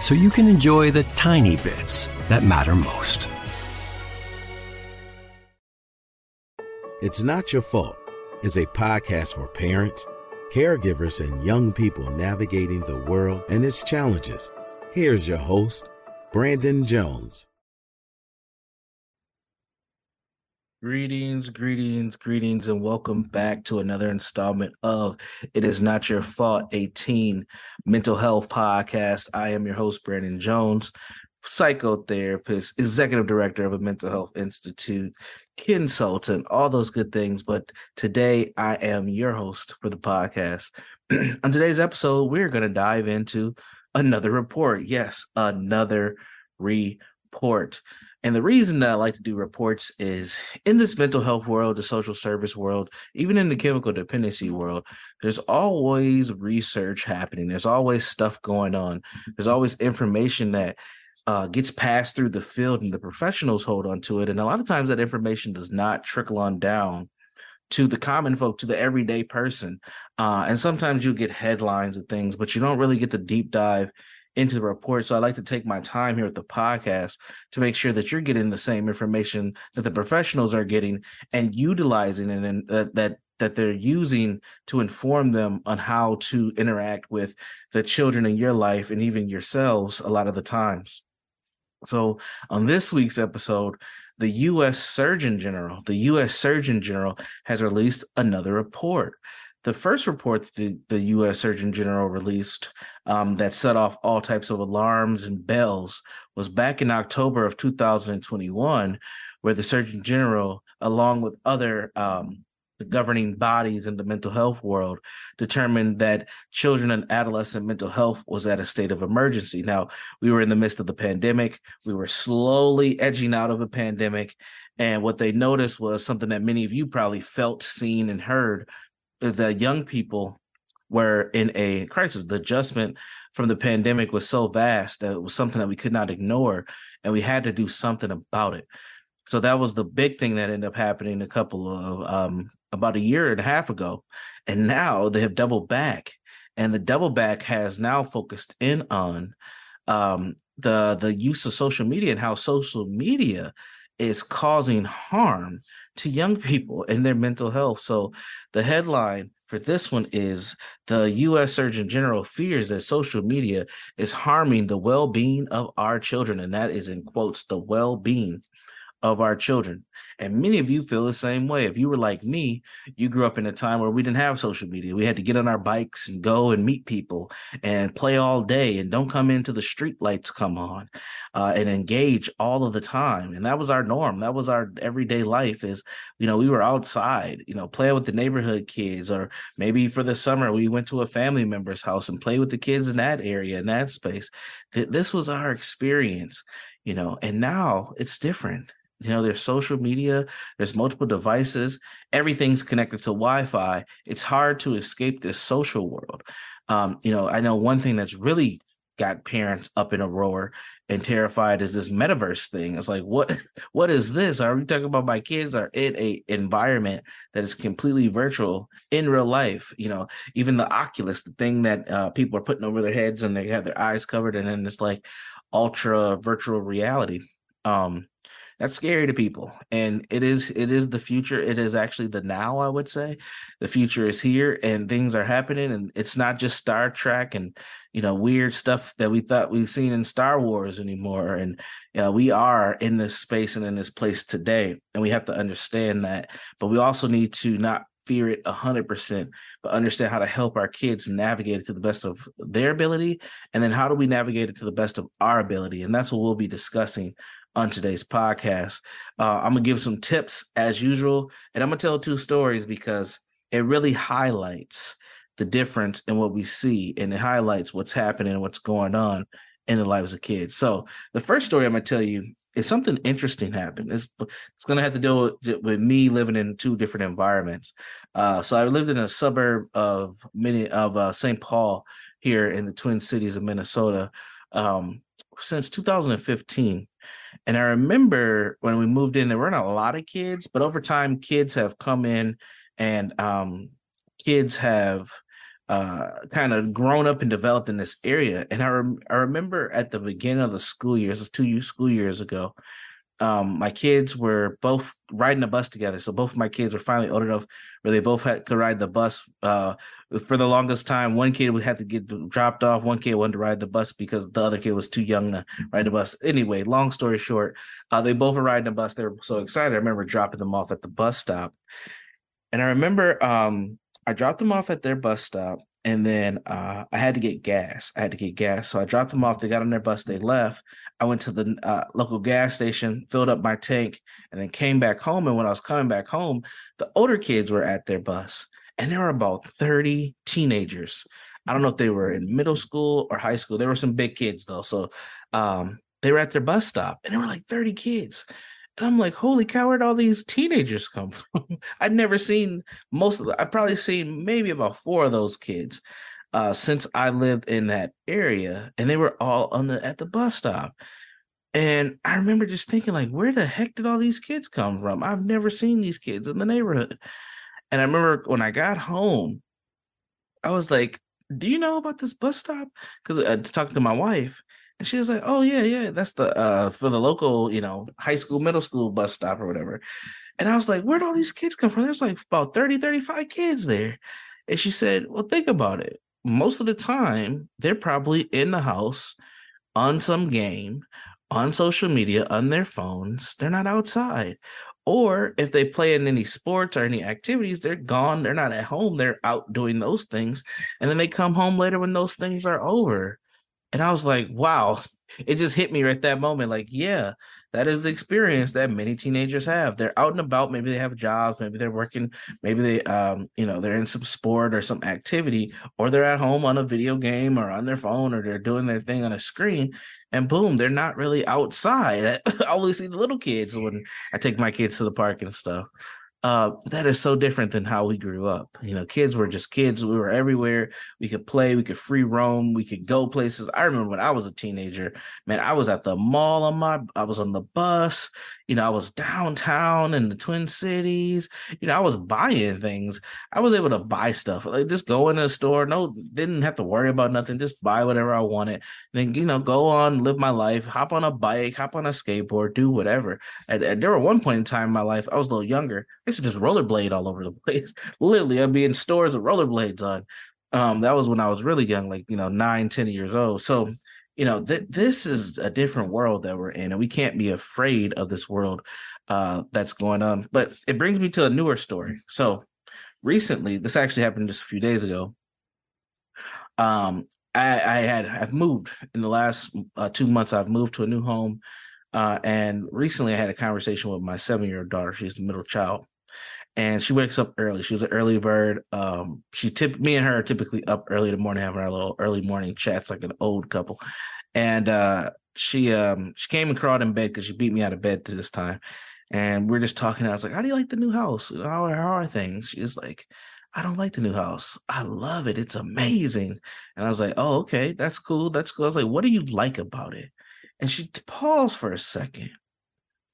so you can enjoy the tiny bits that matter most. It's Not Your Fault is a podcast for parents, caregivers, and young people navigating the world and its challenges. Here's your host, Brandon Jones. Greetings, greetings, greetings, and welcome back to another installment of It Is Not Your Fault, a teen mental health podcast. I am your host, Brandon Jones, psychotherapist, executive director of a mental health institute, consultant, all those good things. But today I am your host for the podcast. On today's episode, we're going to dive into another report. Yes, another report. And the reason that I like to do reports is in this mental health world, the social service world, even in the chemical dependency world, there's always research happening. There's always stuff going on. There's always information that uh, gets passed through the field and the professionals hold on to it. And a lot of times that information does not trickle on down to the common folk, to the everyday person. Uh, and sometimes you get headlines and things, but you don't really get the deep dive into the report. So I like to take my time here at the podcast to make sure that you're getting the same information that the professionals are getting and utilizing it and that that that they're using to inform them on how to interact with the children in your life and even yourselves a lot of the times. So on this week's episode, the US Surgeon General, the US Surgeon General has released another report the first report that the, the U.S. Surgeon General released um, that set off all types of alarms and bells was back in October of 2021, where the Surgeon General, along with other um, governing bodies in the mental health world, determined that children and adolescent mental health was at a state of emergency. Now, we were in the midst of the pandemic. We were slowly edging out of a pandemic. And what they noticed was something that many of you probably felt, seen, and heard is that young people were in a crisis. The adjustment from the pandemic was so vast that it was something that we could not ignore, and we had to do something about it. So that was the big thing that ended up happening a couple of um, about a year and a half ago, and now they have doubled back, and the double back has now focused in on um, the the use of social media and how social media is causing harm to young people and their mental health. So the headline for this one is the US Surgeon General fears that social media is harming the well-being of our children and that is in quotes the well-being of our children. And many of you feel the same way. If you were like me, you grew up in a time where we didn't have social media. We had to get on our bikes and go and meet people and play all day and don't come into the street lights come on uh, and engage all of the time. And that was our norm. That was our everyday life is, you know, we were outside, you know, playing with the neighborhood kids or maybe for the summer we went to a family member's house and play with the kids in that area, in that space. This was our experience, you know, and now it's different. You know there's social media there's multiple devices everything's connected to wi-fi. It's hard to escape this social world. Um, you know i know one thing that's really got parents up in a roar and terrified is this metaverse thing. It's like what what is this? Are we talking about my kids are in a environment that is completely virtual in real life? You know even the oculus the thing that uh, people are putting over their heads and they have their eyes covered and then it's like ultra virtual reality um that's scary to people and it is it is the future it is actually the now i would say. The future is here and things are happening and it's not just star trek and you know weird stuff that we thought we've seen in star wars anymore and you know, we are in this space and in this place today and we have to understand that but we also need to not fear it 100% but understand how to help our kids navigate it to the best of their ability and then how do we navigate it to the best of our ability? And that's what we'll be discussing on today's podcast. Uh, i'm gonna give some tips as usual and i'm gonna tell two stories because it really highlights the difference in what we see and it highlights what's happening and what's going on in the lives of kids. So the first story i'm gonna tell you is something interesting happened. It's it's gonna have to deal with, with me living in two different environments. Uh, so I lived in a suburb of many of uh, St. Paul here in the Twin Cities of Minnesota um, since 2015. And I remember when we moved in, there weren't a lot of kids, but over time, kids have come in, and um, kids have uh, kind of grown up and developed in this area. And I, I remember at the beginning of the school years, it's two school years ago, um, my kids were both riding a bus together. So both of my kids were finally old enough where they both had to ride the bus. Uh, for the longest time, one kid would have to get dropped off. One kid wanted to ride the bus because the other kid was too young to ride the bus. Anyway, long story short, uh, they both were riding the bus. They were so excited. I remember dropping them off at the bus stop. And I remember um, I dropped them off at their bus stop, and then uh, I had to get gas. I had to get gas, so I dropped them off. They got on their bus. They left. I went to the uh, local gas station, filled up my tank, and then came back home. And when I was coming back home, the older kids were at their bus, and there were about thirty teenagers. I don't know if they were in middle school or high school. There were some big kids though, so um, they were at their bus stop, and there were like thirty kids. And I'm like, holy cow, where'd all these teenagers come from? I'd never seen most of them. I've probably seen maybe about four of those kids uh, since I lived in that area, and they were all on the at the bus stop. And I remember just thinking, like, where the heck did all these kids come from? I've never seen these kids in the neighborhood. And I remember when I got home, I was like, do you know about this bus stop? Because I talked to my wife, and she was like, "Oh yeah, yeah, that's the uh for the local, you know, high school, middle school bus stop or whatever." And I was like, "Where'd all these kids come from?" There's like about 30, 35 kids there. And she said, "Well, think about it. Most of the time, they're probably in the house on some game, on social media, on their phones. They're not outside. Or if they play in any sports or any activities, they're gone. They're not at home. They're out doing those things. And then they come home later when those things are over. And I was like, wow, it just hit me right that moment. Like, yeah, that is the experience that many teenagers have. They're out and about. Maybe they have jobs. Maybe they're working. Maybe they, um, you know, they're in some sport or some activity, or they're at home on a video game or on their phone, or they're doing their thing on a screen. And boom, they're not really outside. I only see the little kids when I take my kids to the park and stuff uh, that is so different than how we grew up. You know, kids were just kids. We were everywhere. We could play. We could free roam. We could go places. I remember when I was a teenager, man, I was at the mall on my, I was on the bus. You know, I was downtown in the Twin Cities. You know, I was buying things. I was able to buy stuff. Like just go in a store. No, didn't have to worry about nothing. Just buy whatever I wanted. Then you know, go on, live my life. Hop on a bike. Hop on a skateboard. Do whatever. And, and there were one point in time in my life, I was a little younger. I used to just rollerblade all over the place. Literally, I'd be in stores with rollerblades on. Um, that was when I was really young, like you know, nine, ten years old. So you know th- this is a different world that we're in and we can't be afraid of this world uh, that's going on but it brings me to a newer story. So recently this actually happened just a few days ago. Um i i had i've moved. In the last uh, two months i've moved to a new home uh, and recently i had a conversation with my seven year old daughter. She's the middle child and she wakes up early. She was an early bird. Um, she tip me and her are typically up early in the morning, having our little early morning chats like an old couple. And uh, she um she came and crawled in bed because she beat me out of bed to this time. And we're just talking. I was like, "How do you like the new house? How are, how are things?" She's like, "I don't like the new house. I love it. It's amazing." And I was like, "Oh, okay, that's cool. That's cool." I was like, "What do you like about it?" And she paused for a second,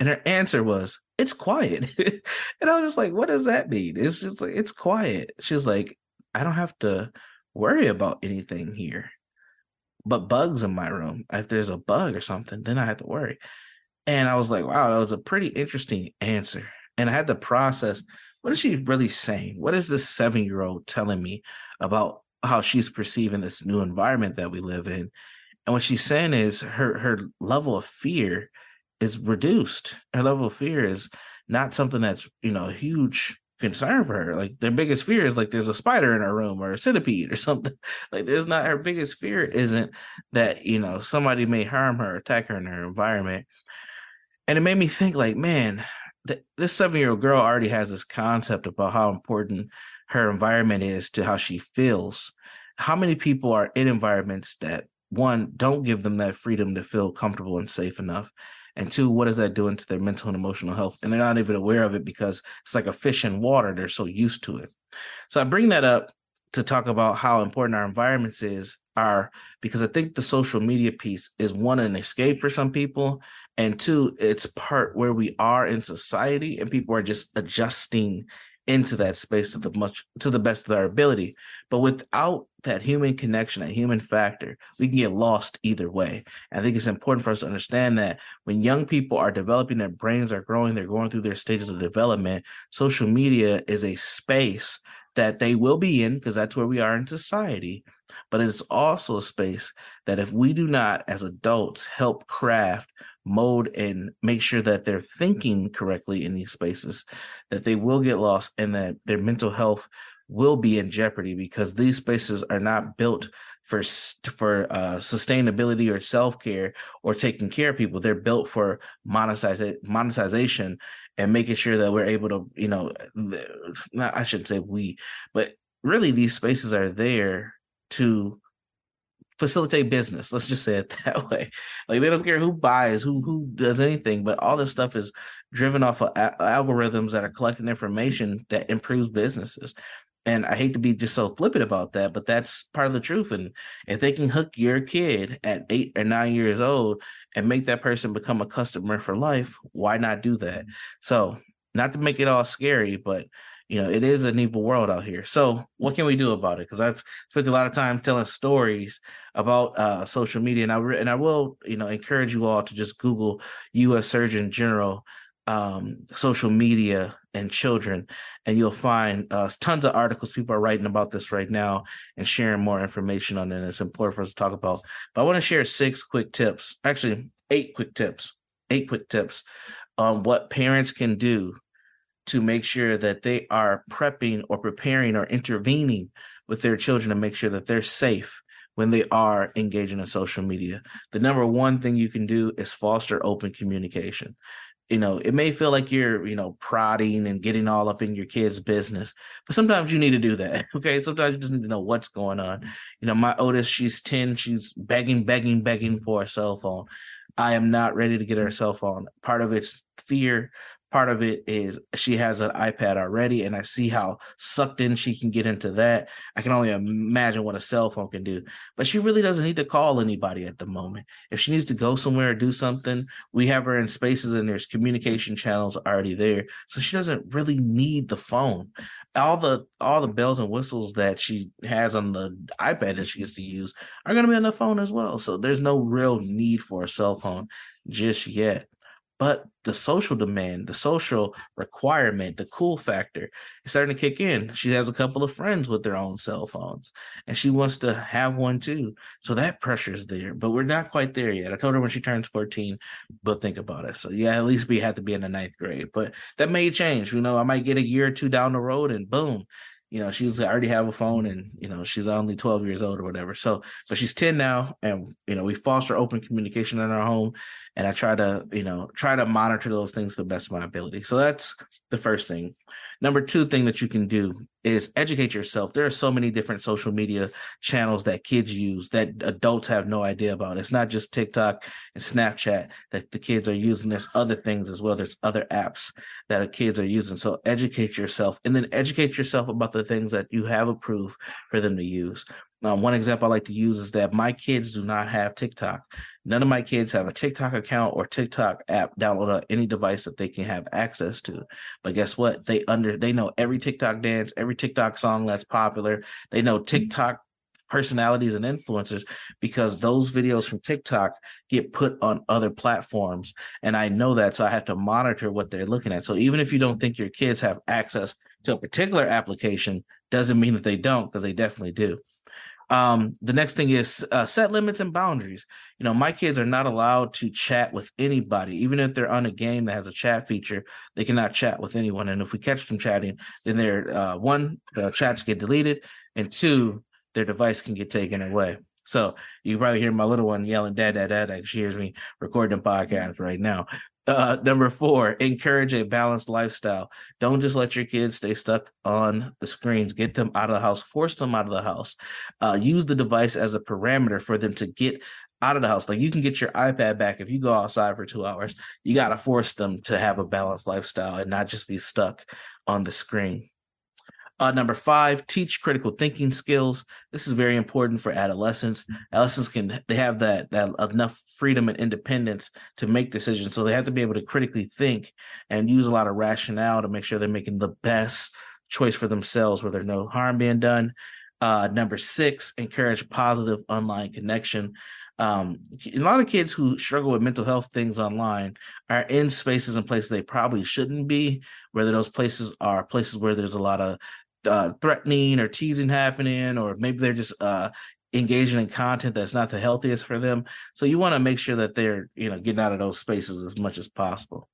and her answer was, it's quiet. and I was just like, what does that mean? It's just like, it's quiet. She's like, I don't have to worry about anything here but bugs in my room. If there's a bug or something, then I have to worry. And I was like, wow, that was a pretty interesting answer. And I had to process what is she really saying? What is this seven year old telling me about how she's perceiving this new environment that we live in? And what she's saying is her her level of fear is reduced. Her level of fear is not something that's you know a huge concern for her. Like their biggest fear is like there's a spider in her room or a centipede or something. Like there's not her biggest fear isn't that you know somebody may harm her, attack her in her environment. And it made me think like, man, th- this seven year old girl already has this concept about how important her environment is to how she feels. How many people are in environments that one don't give them that freedom to feel comfortable and safe enough? And two, what is that doing to their mental and emotional health? And they're not even aware of it because it's like a fish in water. They're so used to it. So I bring that up to talk about how important our environments is are because I think the social media piece is one an escape for some people, and two, it's part where we are in society and people are just adjusting into that space to the much to the best of our ability. But without that human connection, that human factor, we can get lost either way. I think it's important for us to understand that when young people are developing, their brains are growing, they're going through their stages of development. Social media is a space that they will be in because that's where we are in society. But it's also a space that if we do not, as adults, help craft mold and make sure that they're thinking correctly in these spaces, that they will get lost and that their mental health will be in jeopardy because these spaces are not built for for uh, sustainability or self care or taking care of people. They're built for monetize, monetization and making sure that we're able to, you know, not, I shouldn't say we, but really these spaces are there to facilitate business. Let's just say it that way. Like they don't care who buys, who who does anything, but all this stuff is driven off of a- algorithms that are collecting information that improves businesses. And I hate to be just so flippant about that, but that's part of the truth. And if they can hook your kid at eight or nine years old and make that person become a customer for life, why not do that? Mm-hmm. So, not to make it all scary, but you know, it is an evil world out here. So, what can we do about it? Because I've spent a lot of time telling stories about uh, social media, and I re- and I will, you know, encourage you all to just Google U.S. Surgeon General um, social media and children, and you'll find uh, tons of articles. People are writing about this right now and sharing more information on it. And it's important for us to talk about. But I want to share six quick tips, actually eight quick tips, eight quick tips on what parents can do to make sure that they are prepping or preparing or intervening with their children to make sure that they're safe when they are engaging in social media. The number one thing you can do is foster open communication. You know, it may feel like you're, you know, prodding and getting all up in your kid's business, but sometimes you need to do that. Okay. Sometimes you just need to know what's going on. You know, my oldest, she's 10, she's begging, begging, begging for a cell phone. I am not ready to get her mm. cell phone. Part of it's fear, part of it is she has an iPad already, and I see how sucked in she can get into that. I can only imagine what a cell phone can do. But she really doesn't need to call anybody at the moment. If she needs to go somewhere or do something, we have her in spaces and there's communication channels already there. So she doesn't really need the phone. All the all the bells and whistles that she has on the iPad that she gets to use are gonna be on the phone as well. So there's no real need for a cell phone just yet. But the social demand, the social requirement, the cool factor is starting to kick in. She has a couple of friends with their own cell phones and she wants to have one too. So that pressure is there, but we're not quite there yet. I told her when she turns 14, but think about it. So yeah, at least we had to be in the ninth grade, but that may change. You know, I might get a year or two down the road and boom, you know she's already have a phone and you know she's only 12 years old or whatever so but she's 10 now and you know we foster open communication in our home and i try to you know try to monitor those things to the best of my ability so that's the first thing Number two thing that you can do is educate yourself. There are so many different social media channels that kids use that adults have no idea about. It's not just TikTok and Snapchat that the kids are using. There's other things as well. There's other apps that kids are using. So educate yourself and then educate yourself about the things that you have approved for them to use. Um, one example I like to use is that my kids do not have TikTok. None of my kids have a TikTok account or TikTok app downloaded on any device that they can have access to. But guess what? They under they know every TikTok dance, every TikTok song that's popular. They know TikTok personalities and influencers because those videos from TikTok get put on other platforms. And I know that. So I have to monitor what they're looking at. So even if you don't think your kids have access to a particular application, doesn't mean that they don't, because they definitely do. Um, the next thing is uh, set limits and boundaries. You know, my kids are not allowed to chat with anybody, even if they're on a game that has a chat feature. They cannot chat with anyone, and if we catch them chatting, then their uh, one the chats get deleted, and two their device can get taken away. So you probably hear my little one yelling, "Dad, dad, dad!" She hears me recording the podcast right now. Uh, number four, encourage a balanced lifestyle. Don't just let your kids stay stuck on the screens. Get them out of the house. Force them out of the house. Uh, use the device as a parameter for them to get out of the house. Like you can get your iPad back if you go outside for two hours. You got to force them to have a balanced lifestyle and not just be stuck on the screen. Uh, number five, teach critical thinking skills. This is very important for adolescents. Adolescents can they have that that enough freedom and independence to make decisions, so they have to be able to critically think and use a lot of rationale to make sure they're making the best choice for themselves, where there's no harm being done. Uh, number six, encourage positive online connection um, a lot of kids who struggle with mental health things online are in spaces and places they probably shouldn't be whether those places are places where there's a lot of uh, threatening or teasing happening, or maybe they're just uh, engaging in content that's not the healthiest for them. So you want to make sure that they're, you know, getting out of those spaces as much as possible.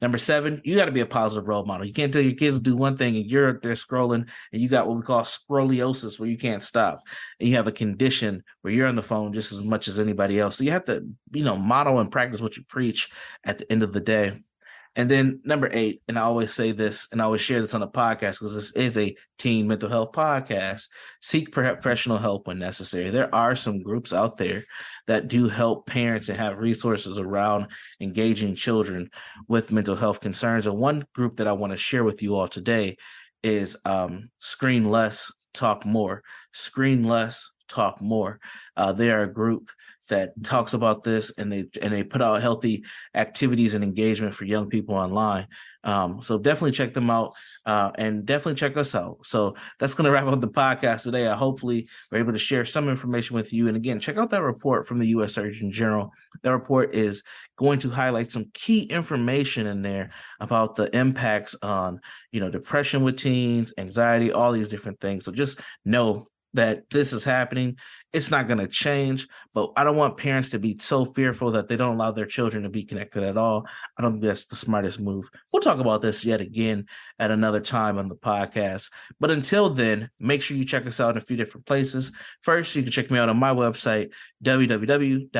Number seven, you got to be a positive role model. You can't tell your kids to do one thing and you're there scrolling and you got what we call scroliosis where you can't stop. And you have a condition where you're on the phone just as much as anybody else. So you have to, you know, model and practice what you preach at the end of the day. And then number eight, and I always say this and I always share this on the podcast because this is a teen mental health podcast. Seek professional help when necessary. There are some groups out there that do help parents and have resources around engaging children with mental health concerns. And one group that I want to share with you all today is um, Screen Less, Talk More. Screen Less, Talk More. Uh, they are a group that talks about this and they and they put out healthy activities and engagement for young people online. Um, so definitely check them out uh, and definitely check us out. So that's going to wrap up the podcast today. I hopefully we're able to share some information with you. And again check out that report from the u.s surgeon general. That report is going to highlight some key information in there about the impacts on you know depression with teens anxiety all these different things. So just know that this is happening. It's not going to change, but I don't want parents to be so fearful that they don't allow their children to be connected at all. I don't think that's the smartest move. We'll talk about this yet again at another time on the podcast. But until then, make sure you check us out in a few different places. First, you can check me out on my website, www.jegna.org.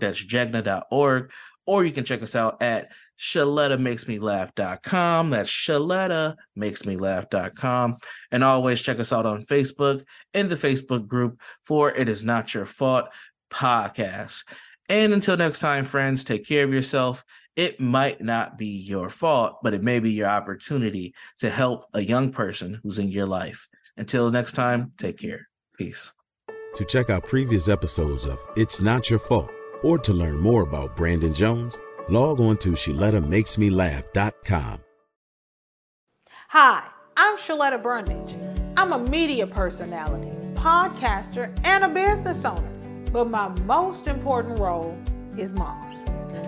That's jegna.org. Or you can check us out at shaletta makes me ShalettaMakesMeLaugh.com. That's shaletta makes me ShalettaMakesMeLaugh.com. And always check us out on Facebook in the Facebook group for It Is Not Your Fault podcast. And until next time, friends, take care of yourself. It might not be your fault, but it may be your opportunity to help a young person who's in your life. Until next time, take care. Peace. To check out previous episodes of It's Not Your Fault or to learn more about Brandon Jones, log on to ShalettaMakesMeLaugh.com. Hi, I'm Shaletta Brundage. I'm a media personality, podcaster, and a business owner. But my most important role is mom.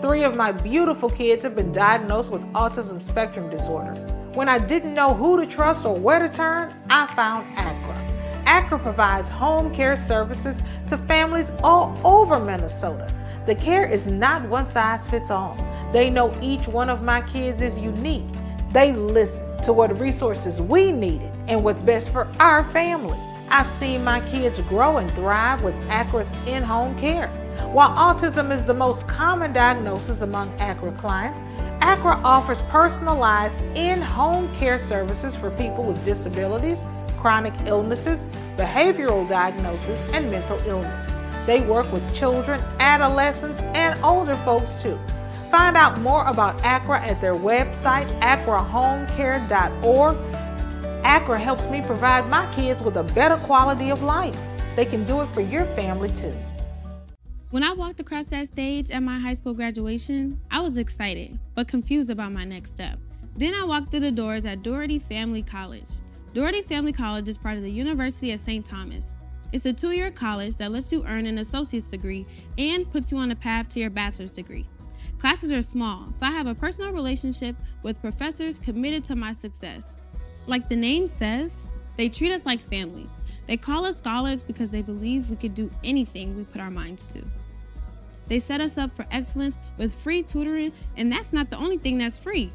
Three of my beautiful kids have been diagnosed with autism spectrum disorder. When I didn't know who to trust or where to turn, I found ACRA. ACRA provides home care services to families all over Minnesota the care is not one size fits all. They know each one of my kids is unique. They listen to what resources we needed and what's best for our family. I've seen my kids grow and thrive with ACRA's in home care. While autism is the most common diagnosis among ACRA clients, ACRA offers personalized in home care services for people with disabilities, chronic illnesses, behavioral diagnosis, and mental illness. They work with children, adolescents, and older folks too. Find out more about ACRA at their website, acrahomecare.org. ACRA helps me provide my kids with a better quality of life. They can do it for your family too. When I walked across that stage at my high school graduation, I was excited, but confused about my next step. Then I walked through the doors at Dougherty Family College. Dougherty Family College is part of the University of St. Thomas. It's a two year college that lets you earn an associate's degree and puts you on a path to your bachelor's degree. Classes are small, so I have a personal relationship with professors committed to my success. Like the name says, they treat us like family. They call us scholars because they believe we could do anything we put our minds to. They set us up for excellence with free tutoring, and that's not the only thing that's free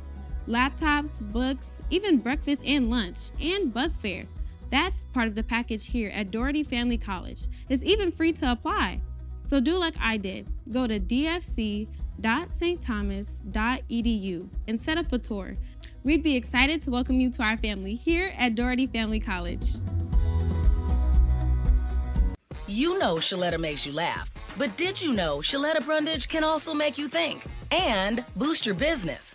laptops, books, even breakfast and lunch, and bus fare. That's part of the package here at Dougherty Family College. It's even free to apply. So do like I did. Go to dfc.stthomas.edu and set up a tour. We'd be excited to welcome you to our family here at Dougherty Family College. You know Shaletta makes you laugh, but did you know Shaletta Brundage can also make you think and boost your business?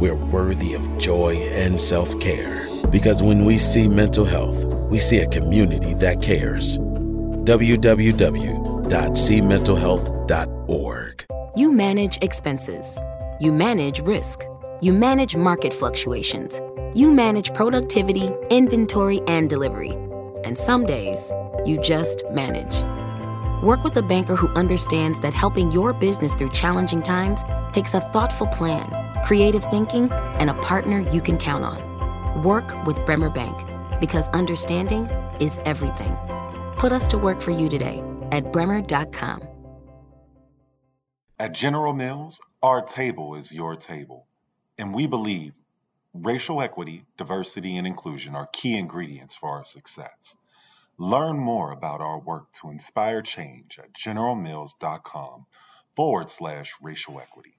We're worthy of joy and self care. Because when we see mental health, we see a community that cares. www.cmentalhealth.org. You manage expenses, you manage risk, you manage market fluctuations, you manage productivity, inventory, and delivery. And some days, you just manage. Work with a banker who understands that helping your business through challenging times takes a thoughtful plan, creative thinking, and a partner you can count on. Work with Bremer Bank because understanding is everything. Put us to work for you today at bremer.com. At General Mills, our table is your table. And we believe racial equity, diversity, and inclusion are key ingredients for our success. Learn more about our work to inspire change at generalmills.com forward slash racial equity.